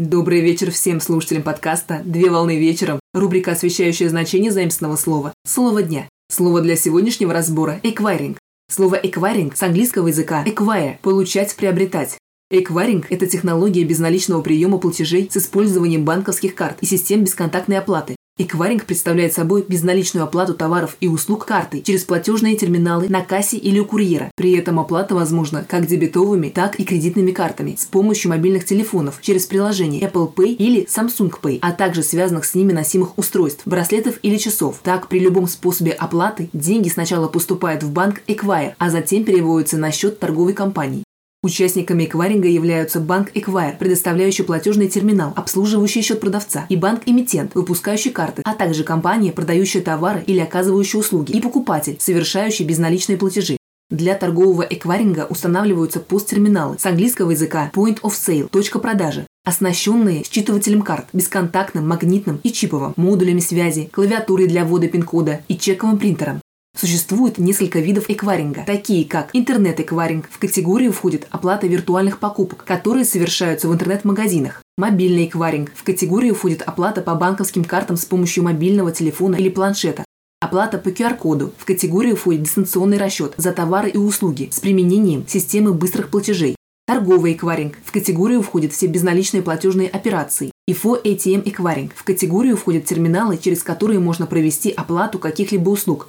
Добрый вечер всем слушателям подкаста «Две волны вечером», рубрика, освещающая значение заимственного слова «Слово дня». Слово для сегодняшнего разбора – «эквайринг». Слово «эквайринг» с английского языка «acquire» – «получать, приобретать». Эквайринг – это технология безналичного приема платежей с использованием банковских карт и систем бесконтактной оплаты. Эквайринг представляет собой безналичную оплату товаров и услуг картой через платежные терминалы на кассе или у курьера. При этом оплата возможна как дебетовыми, так и кредитными картами с помощью мобильных телефонов через приложение Apple Pay или Samsung Pay, а также связанных с ними носимых устройств, браслетов или часов. Так, при любом способе оплаты деньги сначала поступают в банк Эквайр, а затем переводятся на счет торговой компании. Участниками эквайринга являются банк Эквайр, предоставляющий платежный терминал, обслуживающий счет продавца, и банк-эмитент, выпускающий карты, а также компания, продающая товары или оказывающая услуги, и покупатель, совершающий безналичные платежи. Для торгового эквайринга устанавливаются посттерминалы с английского языка Point of Sale – точка продажи, оснащенные считывателем карт, бесконтактным, магнитным и чиповым, модулями связи, клавиатурой для ввода пин-кода и чековым принтером. Существует несколько видов эквайринга, такие как интернет-эквайринг. В категорию входит оплата виртуальных покупок, которые совершаются в интернет-магазинах. Мобильный эквайринг. В категорию входит оплата по банковским картам с помощью мобильного телефона или планшета. Оплата по QR-коду. В категорию входит дистанционный расчет за товары и услуги с применением системы быстрых платежей. Торговый эквайринг. В категорию входят все безналичные платежные операции. ИФО ATM эквайринг. В категорию входят терминалы, через которые можно провести оплату каких-либо услуг,